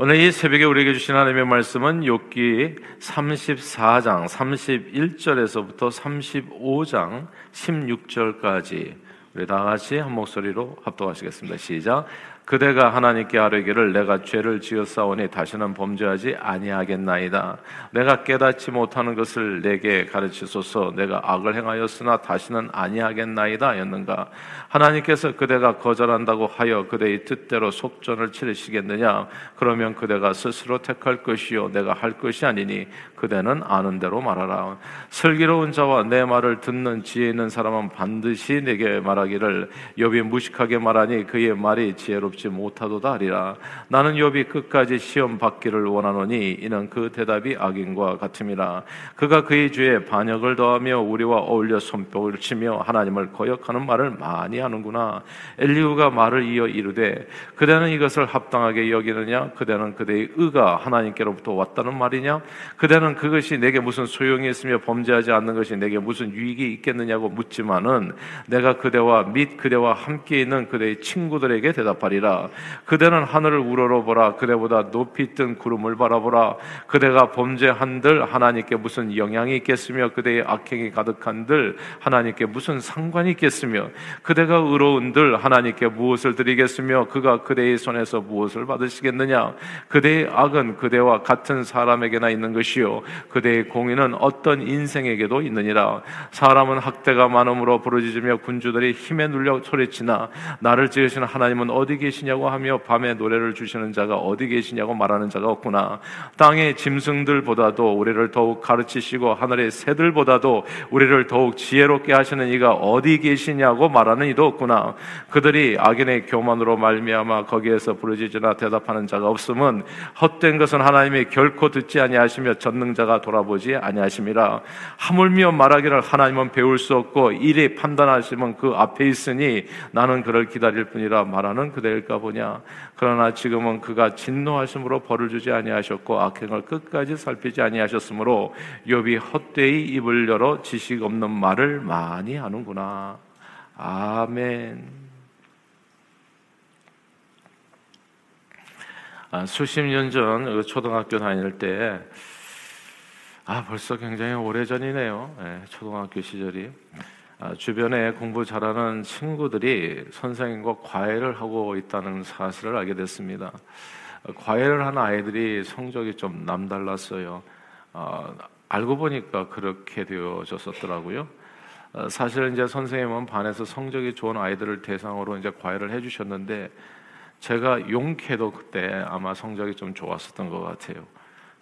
오늘 이 새벽에 우리에게 주신 하나님의 말씀은 욥기 34장 31절에서부터 35장 16절까지 우리 다 같이 한 목소리로 합독하시겠습니다. 시작. 그대가 하나님께 아뢰기를 내가 죄를 지었사오니 다시는 범죄하지 아니하겠나이다. 내가 깨닫지 못하는 것을 내게 가르치소서. 내가 악을 행하였으나 다시는 아니하겠나이다. 였는가. 하나님께서 그대가 거절한다고 하여 그대의 뜻대로 속전을 치르시겠느냐? 그러면 그대가 스스로 택할 것이요 내가 할 것이 아니니 그대는 아는 대로 말하라. 슬기로운 자와 내 말을 듣는 지혜 있는 사람은 반드시 내게 말하기를 욥이 무식하게 말하니 그의 말이 지혜롭 줍지 못하도다 하리라. 나는 욥이 끝까지 시험 받기를 원하노니 이는 그 대답이 악인과 같음이라. 그가 그의 죄에 반역을 더하며 우리와 어울려 손뼉을 치며 하나님을 거역하는 말을 많이 하는구나. 엘리우가 말을 이어 이르되 그대는 이것을 합당하게 여기느냐? 그대는 그대의 의가 하나님께로부터 왔다는 말이냐? 그대는 그것이 내게 무슨 소용이 있으며 범죄하지 않는 것이 내게 무슨 유익이 있겠느냐고 묻지만은 내가 그대와 및 그대와 함께 있는 그대의 친구들에게 대답하리라. 아니라. 그대는 하늘을 우러러보라. 그대보다 높이 뜬 구름을 바라보라. 그대가 범죄한들 하나님께 무슨 영향이 있겠으며 그대의 악행이 가득한들 하나님께 무슨 상관이 있겠으며 그대가 의로운들 하나님께 무엇을 드리겠으며 그가 그대의 손에서 무엇을 받으시겠느냐? 그대의 악은 그대와 같은 사람에게나 있는 것이요. 그대의 공의는 어떤 인생에게도 있느니라. 사람은 학대가 많음으로 부르짖으며 군주들이 힘에 눌려 소리치나 나를 지으신 하나님은 어디 계시 계시냐고 하며 밤에 노래를 주시는 자가 어디 계시냐고 말하는 자가 없구나. 땅의 짐승들보다도 우리를 더욱 가르치시고 하늘의 새들보다도 우리를 더욱 지혜롭게 하시는 이가 어디 계시냐고 말하는 이도 없구나. 그들이 악인의 교만으로 말미암아 거기에서 부르짖으나 대답하는 자가 없음은 헛된 것은 하나님이 결코 듣지 아니하시며 전능자가 돌아보지 아니하심이라. 하물며 말하기를 하나님은 배울 수 없고 일이 판단하시면 그 앞에 있으니 나는 그를 기다릴 뿐이라 말하는 그들 될까 보냐. 그러나 지금은 그가 진노하심으로 벌을 주지 아니하셨고 악행을 끝까지 살피지 아니하셨으므로 욥이 헛되이 입을 열어 지식 없는 말을 많이 하는구나. 아멘. 아, 수십 년 전 초등학교 다닐 때, 아 벌써 굉장히 오래 전이네요. 네, 초등학교 시절이. 아, 주변에 공부 잘하는 친구들이 선생님과 과외를 하고 있다는 사실을 알게 됐습니다. 과외를 한 아이들이 성적이 좀 남달랐어요. 어, 알고 보니까 그렇게 되어졌었더라고요. 어, 사실 이제 선생님은 반에서 성적이 좋은 아이들을 대상으로 이제 과외를 해주셨는데 제가 용케도 그때 아마 성적이 좀 좋았었던 것 같아요.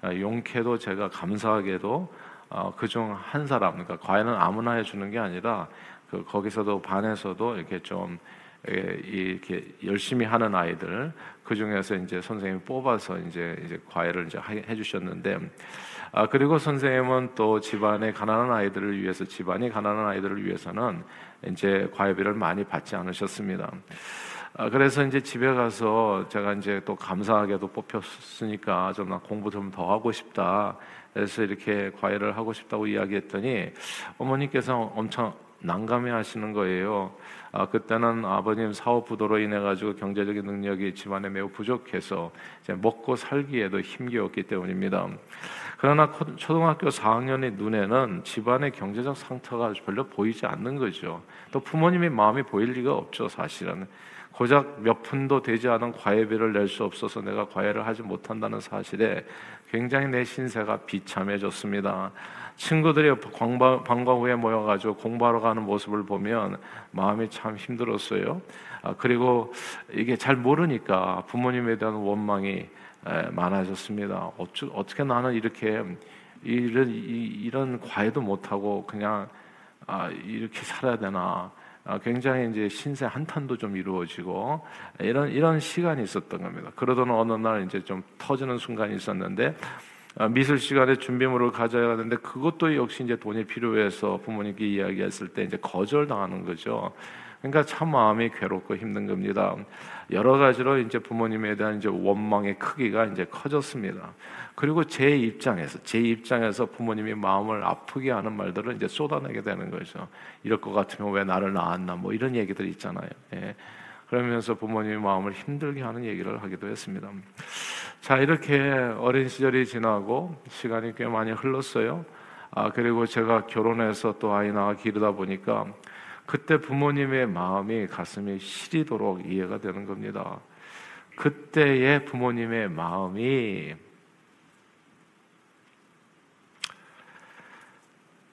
용케도 제가 감사하게도 어, 그중 한 사람, 그러니까 과외는 아무나 해주는 게 아니라 그 거기서도 반에서도 이렇게 좀 이렇게 열심히 하는 아이들 그 중에서 이제 선생님이 뽑아서 이제 이제 과외를 이제 해주셨는데 아 그리고 선생님은 또 집안의 가난한 아이들을 위해서 집안이 가난한 아이들을 위해서는 이제 과외비를 많이 받지 않으셨습니다. 아, 그래서 이제 집에 가서 제가 이제 또 감사하게도 뽑혔으니까 좀 공부 좀 더 하고 싶다. 그래서 이렇게 과외를 하고 싶다고 이야기했더니 어머니께서 엄청 난감해 하시는 거예요. 아, 그때는 아버님 사업 부도로 인해 가지고 경제적인 능력이 집안에 매우 부족해서 이제 먹고 살기에도 힘겨웠기 때문입니다. 그러나 초등학교 4학년의 눈에는 집안의 경제적 상태가 별로 보이지 않는 거죠. 또 부모님의 마음이 보일 리가 없죠, 사실은. 고작 몇 푼도 되지 않은 과외비를 낼 수 없어서 내가 과외를 하지 못한다는 사실에 굉장히 내 신세가 비참해졌습니다. 친구들이 방과, 후에 모여가지고 공부하러 가는 모습을 보면 마음이 참 힘들었어요. 아, 그리고 이게 잘 모르니까 부모님에 대한 원망이 에, 많아졌습니다. 어쩌, 어떻게 나는 이렇게 이런, 이, 런 과외도 못하고 그냥 아, 이렇게 살아야 되나. 아, 굉장히 이제 신세 한탄도 좀 이루어지고 이런 이런 시간이 있었던 겁니다. 그러던 어느 날 이제 좀 터지는 순간이 있었는데 아, 미술 시간에 준비물을 가져야 하는데 그것도 역시 이제 돈이 필요해서 부모님께 이야기했을 때 이제 거절당하는 거죠. 그러니까 참 마음이 괴롭고 힘든 겁니다. 여러 가지로 이제 부모님에 대한 이제 원망의 크기가 이제 커졌습니다. 그리고 제 입장에서 제 입장에서 부모님이 마음을 아프게 하는 말들을 이제 쏟아내게 되는 거죠. 이럴 것 같으면 왜 나를 낳았나 뭐 이런 얘기들이 있잖아요. 예. 그러면서 부모님의 마음을 힘들게 하는 얘기를 하기도 했습니다. 자, 이렇게 어린 시절이 지나고 시간이 꽤 많이 흘렀어요. 아, 그리고 제가 결혼해서 또 아이 낳아 기르다 보니까 그때 부모님의 마음이 가슴이 시리도록 이해가 되는 겁니다. 그때의 부모님의 마음이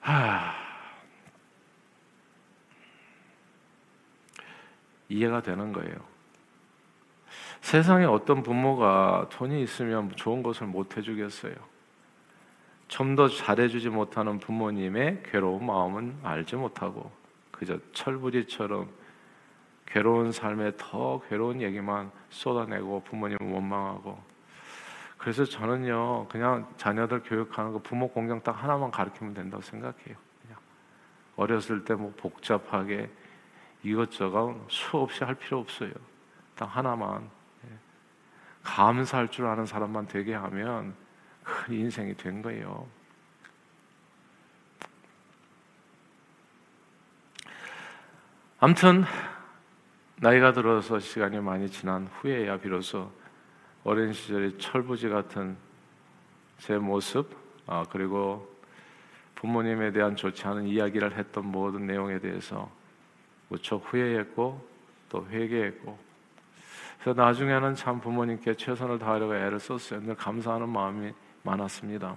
하, 이해가 되는 거예요. 세상에 어떤 부모가 돈이 있으면 좋은 것을 못 해주겠어요. 좀 더 잘해주지 못하는 부모님의 괴로운 마음은 알지 못하고 그저 철부지처럼 괴로운 삶에 더 괴로운 얘기만 쏟아내고 부모님을 원망하고 그래서 저는요 그냥 자녀들 교육하는 거 부모 공경 딱 하나만 가르치면 된다고 생각해요. 그냥 어렸을 때 뭐 복잡하게 이것저것 수없이 할 필요 없어요. 딱 하나만 예. 감사할 줄 아는 사람만 되게 하면 큰 인생이 된 거예요. 아무튼 나이가 들어서 시간이 많이 지난 후에야 비로소 어린 시절의 철부지 같은 제 모습 아, 그리고 부모님에 대한 좋지 않은 이야기를 했던 모든 내용에 대해서 무척 후회했고 또 회개했고 그래서 나중에는 참 부모님께 최선을 다하려고 애를 썼어요. 늘 감사하는 마음이 많았습니다.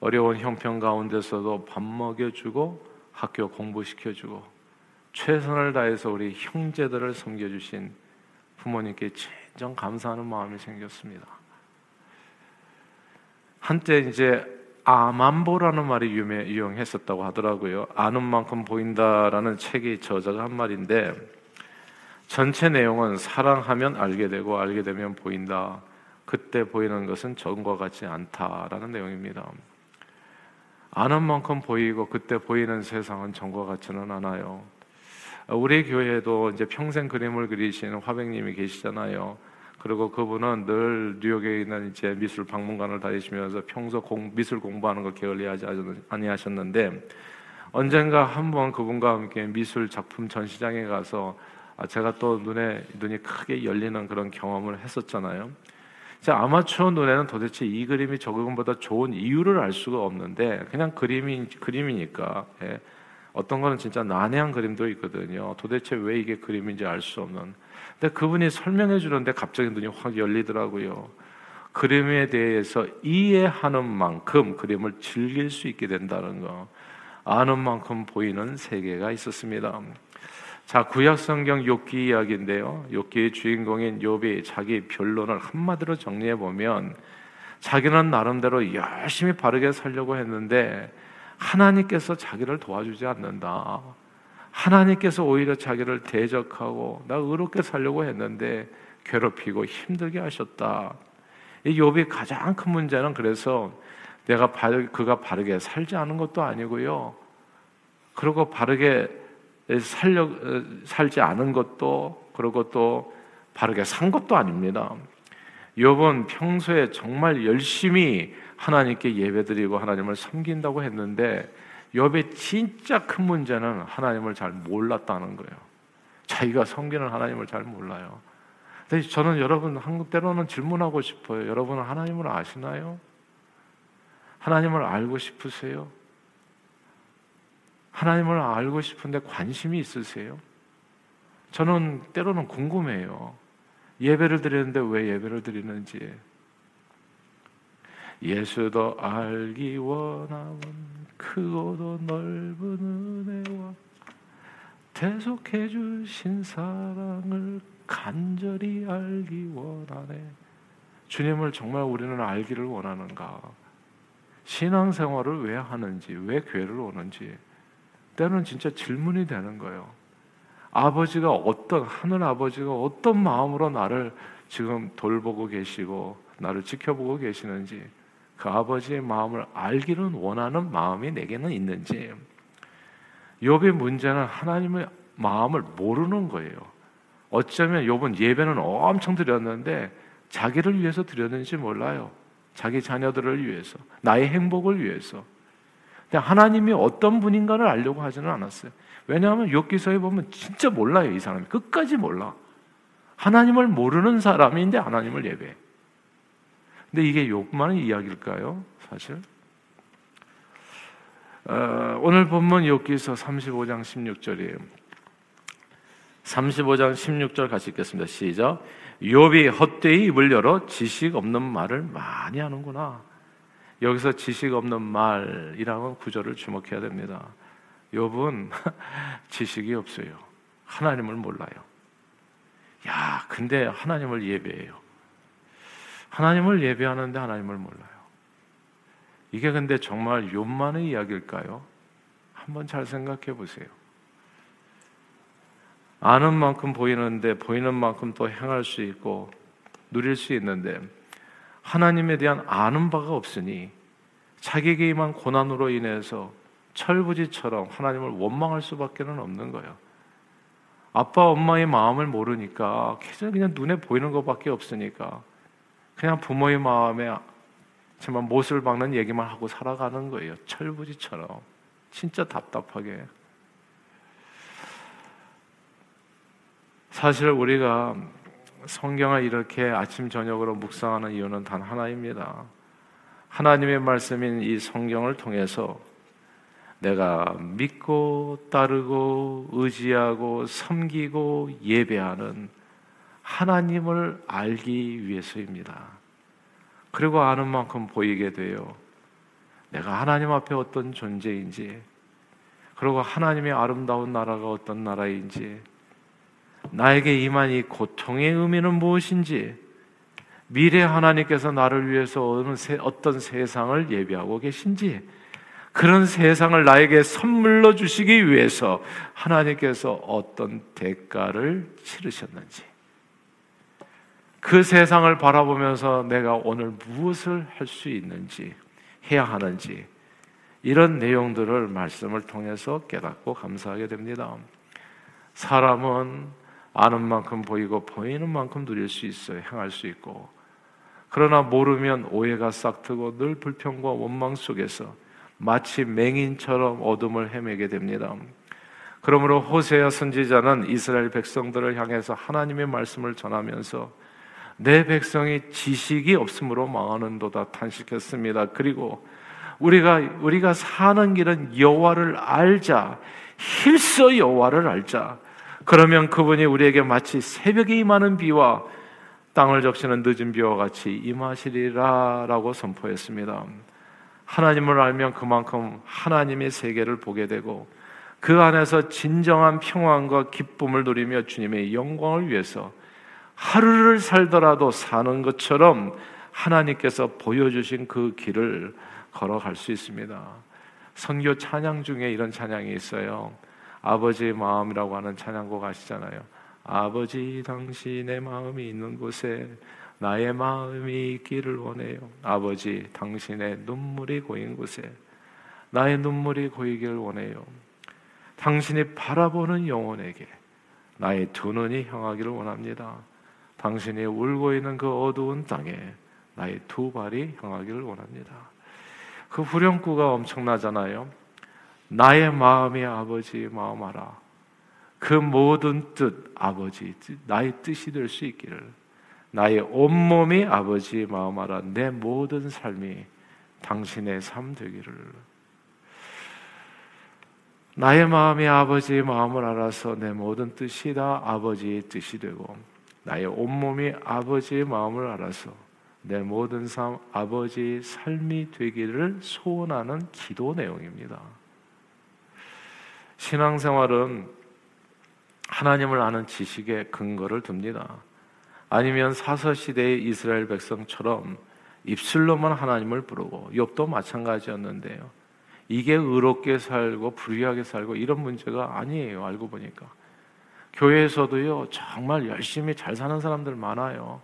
어려운 형편 가운데서도 밥 먹여주고 학교 공부시켜주고 최선을 다해서 우리 형제들을 섬겨주신 부모님께 진정 감사하는 마음이 생겼습니다. 한때 이제 아만보라는 말이 유명, 유용했었다고 하더라고요. 아는 만큼 보인다라는 책의 저자가 한 말인데 전체 내용은 사랑하면 알게 되고 알게 되면 보인다. 그때 보이는 것은 전과 같지 않다라는 내용입니다. 아는 만큼 보이고 그때 보이는 세상은 전과 같지는 않아요. 우리 교회에도 이제 평생 그림을 그리시는 화백님이 계시잖아요. 그리고 그분은 늘 뉴욕에 있는 이제 미술 박물관을 다니시면서 평소 공, 미술 공부하는 걸 게을리하지 아니하셨는데 언젠가 한번 그분과 함께 미술 작품 전시장에 가서 아, 제가 또 눈에 눈이 크게 열리는 그런 경험을 했었잖아요. 제 아마추어 눈에는 도대체 이 그림이 저 그림보다 좋은 이유를 알 수가 없는데 그냥 그림이 그림이니까 예. 어떤 거는 진짜 난해한 그림도 있거든요. 도대체 왜 이게 그림인지 알 수 없는. 근데 그분이 설명해 주는데 갑자기 눈이 확 열리더라고요. 그림에 대해서 이해하는 만큼 그림을 즐길 수 있게 된다는 거. 아는 만큼 보이는 세계가 있었습니다. 자, 구약 성경 욥기 이야기인데요. 욥기의 주인공인 욥이 자기 변론을 한마디로 정리해 보면 자기는 나름대로 열심히 바르게 살려고 했는데 하나님께서 자기를 도와주지 않는다. 하나님께서 오히려 자기를 대적하고 나 의롭게 살려고 했는데 괴롭히고 힘들게 하셨다. 이 욥이 가장 큰 문제는 그래서 내가 바르, 그가 바르게 살지 않은 것도 아니고요. 그리고 바르게 살려 살지 않은 것도 그리고 또 바르게 산 것도 아닙니다. 욥은 평소에 정말 열심히 하나님께 예배드리고 하나님을 섬긴다고 했는데 욥의 진짜 큰 문제는 하나님을 잘 몰랐다는 거예요. 자기가 섬기는 하나님을 잘 몰라요. 근데 저는 여러분 한국 때로는 질문하고 싶어요. 여러분은 하나님을 아시나요? 하나님을 알고 싶으세요? 하나님을 알고 싶은데 관심이 있으세요? 저는 때로는 궁금해요. 예배를 드리는데 왜 예배를 드리는지. 예수도 알기 원하면 크고도 넓은 은혜와 대속해 주신 사랑을 간절히 알기 원하네. 주님을 정말 우리는 알기를 원하는가? 신앙생활을 왜 하는지, 왜 교회를 오는지 때는 진짜 질문이 되는 거예요. 아버지가 어떤 하늘 아버지가 어떤 마음으로 나를 지금 돌보고 계시고 나를 지켜보고 계시는지 그 아버지의 마음을 알기를 원하는 마음이 내게는 있는지 욥의 문제는 하나님의 마음을 모르는 거예요. 어쩌면 욥은 예배는 엄청 드렸는데 자기를 위해서 드렸는지 몰라요. 자기 자녀들을 위해서, 나의 행복을 위해서. 근데 하나님이 어떤 분인가를 알려고 하지는 않았어요. 왜냐하면 욥기서에 보면 진짜 몰라요, 이 사람이. 끝까지 몰라. 하나님을 모르는 사람인데 하나님을 예배해. 근데 이게 욥만의 이야기일까요? 사실. 어, 오늘 본문 욥기서 35장 16절이에요. 35장 16절 같이 읽겠습니다. 시작. 욥이 헛되이 입을 열어 지식 없는 말을 많이 하는구나. 여기서 지식 없는 말이라는 구절을 주목해야 됩니다. 욥은 지식이 없어요. 하나님을 몰라요. 야, 근데 하나님을 예배해요. 하나님을 예배하는데 하나님을 몰라요. 이게 근데 정말 욥만의 이야기일까요? 한번 잘 생각해 보세요. 아는 만큼 보이는데 보이는 만큼 또 행할 수 있고 누릴 수 있는데 하나님에 대한 아는 바가 없으니 자기에게 임한 고난으로 인해서 철부지처럼 하나님을 원망할 수밖에는 없는 거예요. 아빠 엄마의 마음을 모르니까 그냥 눈에 보이는 것밖에 없으니까 그냥 부모의 마음에 정말 못을 박는 얘기만 하고 살아가는 거예요. 철부지처럼 진짜 답답하게. 사실 우리가 성경을 이렇게 아침 저녁으로 묵상하는 이유는 단 하나입니다. 하나님의 말씀인 이 성경을 통해서 내가 믿고 따르고 의지하고 섬기고 예배하는 하나님을 알기 위해서입니다. 그리고 아는 만큼 보이게 돼요. 내가 하나님 앞에 어떤 존재인지, 그리고 하나님의 아름다운 나라가 어떤 나라인지, 나에게 임한 이 고통의 의미는 무엇인지, 미래 하나님께서 나를 위해서 어떤 세상을 예비하고 계신지, 그런 세상을 나에게 선물로 주시기 위해서 하나님께서 어떤 대가를 치르셨는지, 그 세상을 바라보면서 내가 오늘 무엇을 할 수 있는지, 해야 하는지, 이런 내용들을 말씀을 통해서 깨닫고 감사하게 됩니다. 사람은 아는 만큼 보이고 보이는 만큼 누릴 수 있어요. 행할 수 있고. 그러나 모르면 오해가 싹트고 늘 불평과 원망 속에서 마치 맹인처럼 어둠을 헤매게 됩니다. 그러므로 호세아 선지자는 이스라엘 백성들을 향해서 하나님의 말씀을 전하면서 내 백성이 지식이 없으므로 망하는도다 탄식했습니다. 그리고 우리가 우리가 사는 길은 여호와를 알자. 힐서 여호와를 알자. 그러면 그분이 우리에게 마치 새벽에 임하는 비와 땅을 적시는 늦은 비와 같이 임하시리라라고 선포했습니다. 하나님을 알면 그만큼 하나님의 세계를 보게 되고 그 안에서 진정한 평안과 기쁨을 누리며 주님의 영광을 위해서 하루를 살더라도 사는 것처럼 하나님께서 보여주신 그 길을 걸어갈 수 있습니다. 선교 찬양 중에 이런 찬양이 있어요. 아버지의 마음이라고 하는 찬양곡 아시잖아요. 아버지 당신의 마음이 있는 곳에 나의 마음이 있기를 원해요. 아버지, 당신의 눈물이 고인 곳에 나의 눈물이 고이기를 원해요. 당신이 바라보는 영혼에게 나의 두 눈이 향하기를 원합니다. 당신이 울고 있는 그 어두운 땅에 나의 두 발이 향하기를 원합니다. 그 후렴구가 엄청나잖아요. 나의 마음이 아버지 마음 알아. 그 모든 뜻 아버지 나의 뜻이 될 수 있기를 나의 온몸이 아버지의 마음 알아 내 모든 삶이 당신의 삶 되기를 나의 마음이 아버지의 마음을 알아서 내 모든 뜻이 다 아버지의 뜻이 되고 나의 온몸이 아버지의 마음을 알아서 내 모든 삶 아버지의 삶이 되기를 소원하는 기도 내용입니다. 신앙생활은 하나님을 아는 지식에 근거를 둡니다. 아니면 사서 시대의 이스라엘 백성처럼 입술로만 하나님을 부르고 욥도 마찬가지였는데요. 이게 의롭게 살고 불의하게 살고 이런 문제가 아니에요. 알고 보니까 교회에서도요 정말 열심히 잘 사는 사람들 많아요.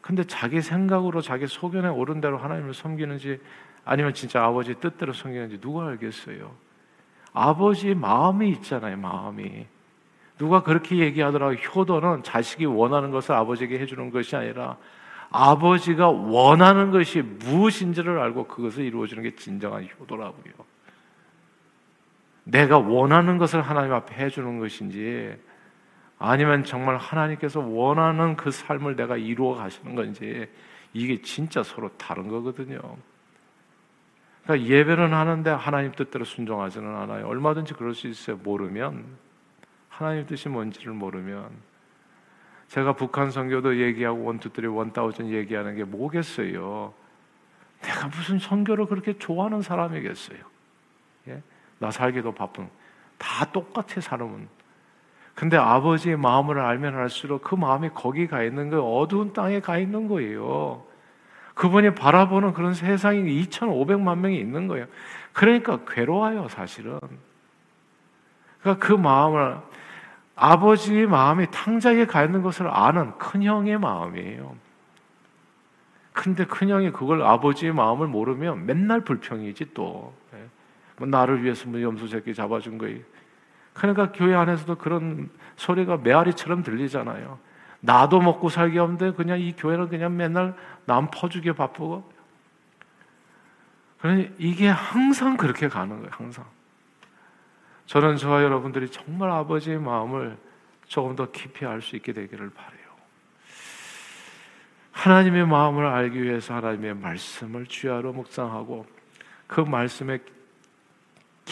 근데 자기 생각으로 자기 소견에 오른 대로 하나님을 섬기는지 아니면 진짜 아버지 뜻대로 섬기는지 누가 알겠어요? 아버지 마음이 있잖아요, 마음이. 누가 그렇게 얘기하더라고 효도는 자식이 원하는 것을 아버지에게 해주는 것이 아니라 아버지가 원하는 것이 무엇인지를 알고 그것을 이루어주는 게 진정한 효도라고요. 내가 원하는 것을 하나님 앞에 해주는 것인지 아니면 정말 하나님께서 원하는 그 삶을 내가 이루어 가시는 건지 이게 진짜 서로 다른 거거든요. 그러니까 예배는 하는데 하나님 뜻대로 순종하지는 않아요. 얼마든지 그럴 수 있어요. 모르면 하나님 뜻이 뭔지를 모르면 제가 북한 선교도 얘기하고 원투들이 원다우전 얘기하는 게 뭐겠어요? 내가 무슨 선교를 그렇게 좋아하는 사람이겠어요? 예? 나 살기도 바쁜 다 똑같아 사람은. 근데 아버지의 마음을 알면 알수록 그 마음이 거기 가 있는 거 어두운 땅에 가 있는 거예요. 그분이 바라보는 그런 세상이 2,500만 명이 있는 거예요. 그러니까 괴로워요, 사실은. 그러니까 그 마음을 아버지의 마음이 탕자에 가 있는 것을 아는 큰 형의 마음이에요. 근데 큰 형이 그걸 아버지의 마음을 모르면 맨날 불평이지 또. 예. 뭐 나를 위해서 뭐 염소 새끼 잡아준 거예요. 그러니까 교회 안에서도 그런 소리가 메아리처럼 들리잖아요. 나도 먹고 살기 없는데 그냥 이 교회는 그냥 맨날 남 퍼주기 바쁘고. 그러니 이게 항상 그렇게 가는 거예요. 항상. 저는 저와 여러분들이 정말 아버지의 마음을 조금 더 깊이 알 수 있게 되기를 바래요. 하나님의 마음을 알기 위해서 하나님의 말씀을 주야로 묵상하고 그 말씀에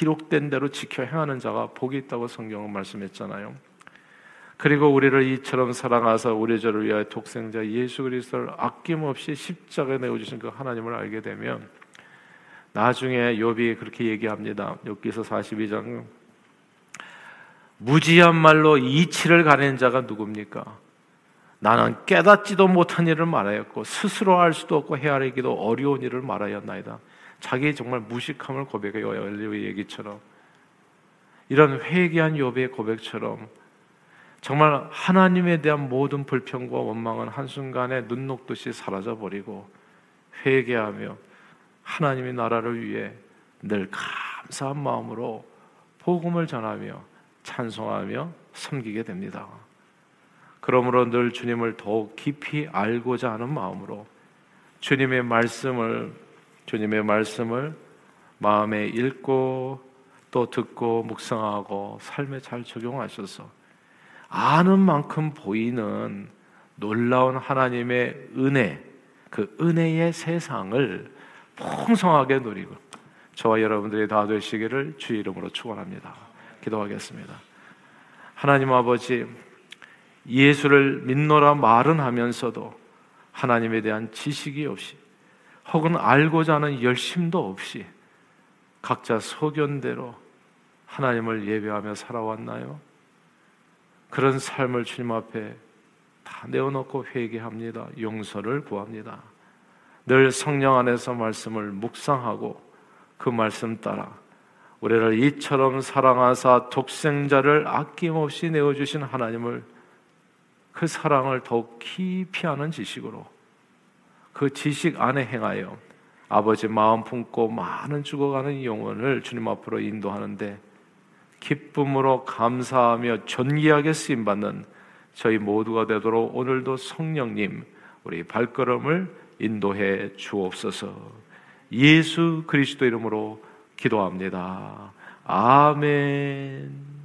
기록된 대로 지켜 행하는 자가 복이 있다고 성경은 말씀했잖아요. 그리고 우리를 이처럼 사랑하사 우리 저를 위하여 독생자 예수 그리스도를 아낌없이 십자가에 내어 주신 그 하나님을 알게 되면 나중에 욥이 그렇게 얘기합니다. 욥기서 42장 무지한 말로 이치를 가는 자가 누굽니까? 나는 깨닫지도 못한 일을 말하였고 스스로 알 수도 없고 헤아리기도 어려운 일을 말하였나이다. 자기 정말 무식함을 고백해요. 엘리의 얘기처럼 이런 회개한 욥의 고백처럼 정말 하나님에 대한 모든 불평과 원망은 한순간에 눈 녹듯이 사라져 버리고 회개하며 하나님의 나라를 위해 늘 감사한 마음으로 복음을 전하며 찬송하며 섬기게 됩니다. 그러므로 늘 주님을 더욱 깊이 알고자 하는 마음으로 주님의 말씀을 주님의 말씀을 마음에 읽고 또 듣고 묵상하고 삶에 잘 적용하셔서 아는 만큼 보이는 놀라운 하나님의 은혜, 그 은혜의 세상을 풍성하게 누리고 저와 여러분들이 다 되시기를 주 이름으로 축원합니다. 기도하겠습니다. 하나님 아버지 예수를 믿노라 말은 하면서도 하나님에 대한 지식이 없이 혹은 알고자 하는 열심도 없이 각자 소견대로 하나님을 예배하며 살아왔나요? 그런 삶을 주님 앞에 다 내어놓고 회개합니다. 용서를 구합니다. 늘 성령 안에서 말씀을 묵상하고 그 말씀 따라 우리를 이처럼 사랑하사 독생자를 아낌없이 내어주신 하나님을 그 사랑을 더욱 깊이 하는 지식으로 그 지식 안에 행하여 아버지 마음 품고 많은 죽어가는 영혼을 주님 앞으로 인도하는데 기쁨으로 감사하며 존귀하게 쓰임 받는 저희 모두가 되도록 오늘도 성령님 우리 발걸음을 인도해 주옵소서. 예수 그리스도 이름으로 기도합니다. 아멘.